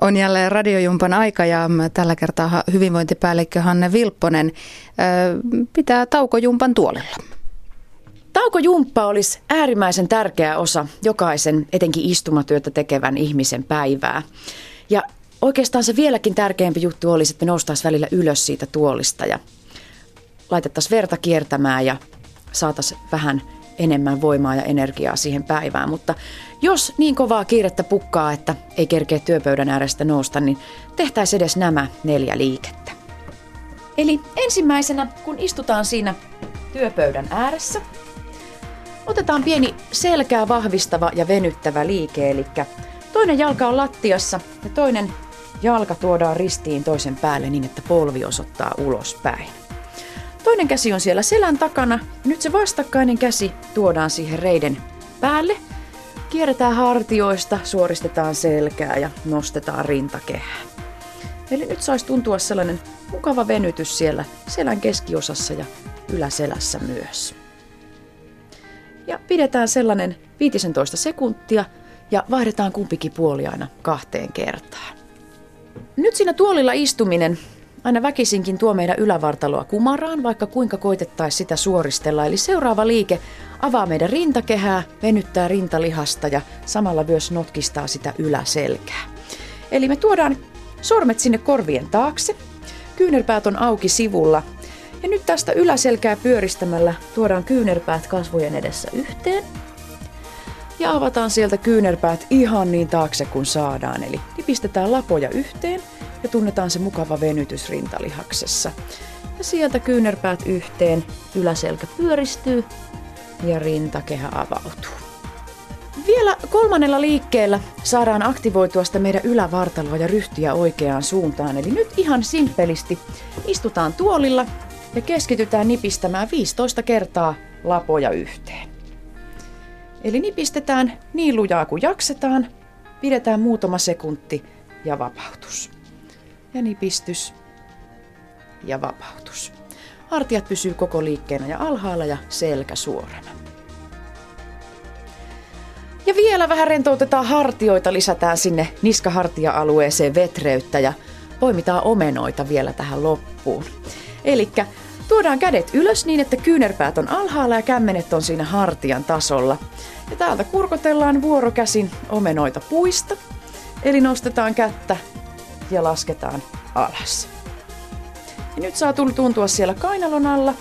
On jälleen radiojumpan aika ja tällä kertaa hyvinvointipäällikkö Hanne Vilpponen pitää taukojumpan tuolilla. Taukojumppa olisi äärimmäisen tärkeä osa jokaisen, etenkin istumatyötä tekevän ihmisen päivää. Ja oikeastaan se vieläkin tärkeämpi juttu olisi, että me noustaisiin välillä ylös siitä tuolista ja laitettaisiin verta kiertämään ja saataisiin vähän enemmän voimaa ja energiaa siihen päivään. Mutta jos niin kovaa kiirettä pukkaa, että ei kerkeä työpöydän äärestä nousta, niin tehtäisiin edes nämä neljä liikettä. Eli ensimmäisenä, kun istutaan siinä työpöydän ääressä, otetaan pieni selkää vahvistava ja venyttävä liike, eli toinen jalka on lattiassa ja toinen jalka tuodaan ristiin toisen päälle niin, että polvi osoittaa ulospäin. Toinen käsi on siellä selän takana. Nyt se vastakkainen käsi tuodaan siihen reiden päälle. Kierretään hartioista, suoristetaan selkää ja nostetaan rintakehää. Eli nyt saisi tuntua sellainen mukava venytys siellä selän keskiosassa ja yläselässä myös. Ja pidetään sellainen 15 sekuntia ja vaihdetaan kumpikin puoli aina kahteen kertaan. Nyt siinä tuolilla istuminen aina väkisinkin tuo meidän ylävartaloa kumaraan, vaikka kuinka koitettaisiin sitä suoristella. Eli seuraava liike avaa meidän rintakehää, venyttää rintalihasta ja samalla myös notkistaa sitä yläselkää. Eli me tuodaan sormet sinne korvien taakse, kyynärpäät on auki sivulla ja nyt tästä yläselkää pyöristämällä tuodaan kyynärpäät kasvojen edessä yhteen. Ja avataan sieltä kyynärpäät ihan niin taakse kuin saadaan. Eli nipistetään lapoja yhteen ja tunnetaan se mukava venytys rintalihaksessa. Ja sieltä kyynärpäät yhteen, yläselkä pyöristyy ja rintakehä avautuu. Vielä kolmannella liikkeellä saadaan aktivoitua sitä meidän ylävartaloa ja ryhtiä oikeaan suuntaan. Eli nyt ihan simpelisti istutaan tuolilla ja keskitytään nipistämään 15 kertaa lapoja yhteen. Eli nipistetään niin lujaa kuin jaksetaan, pidetään muutama sekunti ja vapautus ja nipistys ja vapautus. Hartiat pysyy koko liikkeenä ja alhaalla ja selkä suorana. Ja vielä vähän rentoutetaan hartioita, lisätään sinne niskahartia-alueeseen vetreyttä ja poimitaan omenoita vielä tähän loppuun. Eli tuodaan kädet ylös niin, että kyynärpäät on alhaalla ja kämmenet on siinä hartian tasolla. Ja täältä kurkotellaan vuorokäsin omenoita puista. Eli nostetaan kättä ja lasketaan alas. Ja nyt saa tuntua siellä kainalon alla,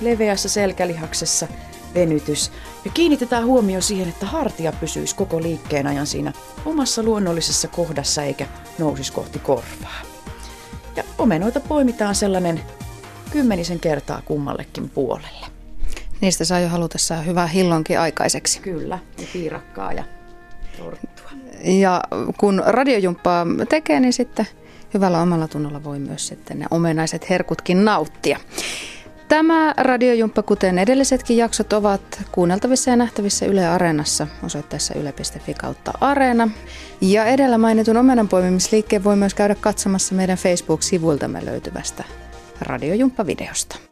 leveässä selkälihaksessa venytys. Ja kiinnitetään huomio siihen, että hartia pysyisi koko liikkeen ajan siinä omassa luonnollisessa kohdassa eikä nousisi kohti korvaa. Ja omenoita poimitaan sellainen kymmenisen kertaa kummallekin puolelle. Niistä saa jo halutessaan hyvää hillonkin aikaiseksi. Kyllä, ja piirakkaa ja torttua. Ja kun radiojumppaa tekee, niin sitten hyvällä omalla tunnolla voi myös sitten ne omenaiset herkutkin nauttia. Tämä radiojumppa, kuten edellisetkin jaksot, ovat kuunneltavissa ja nähtävissä Yle Areenassa osoitteessa yle.fi kautta Areena. Ja edellä mainitun omenan poimimisliikkeen voi myös käydä katsomassa meidän Facebook-sivuiltamme löytyvästä radiojumppa-videosta.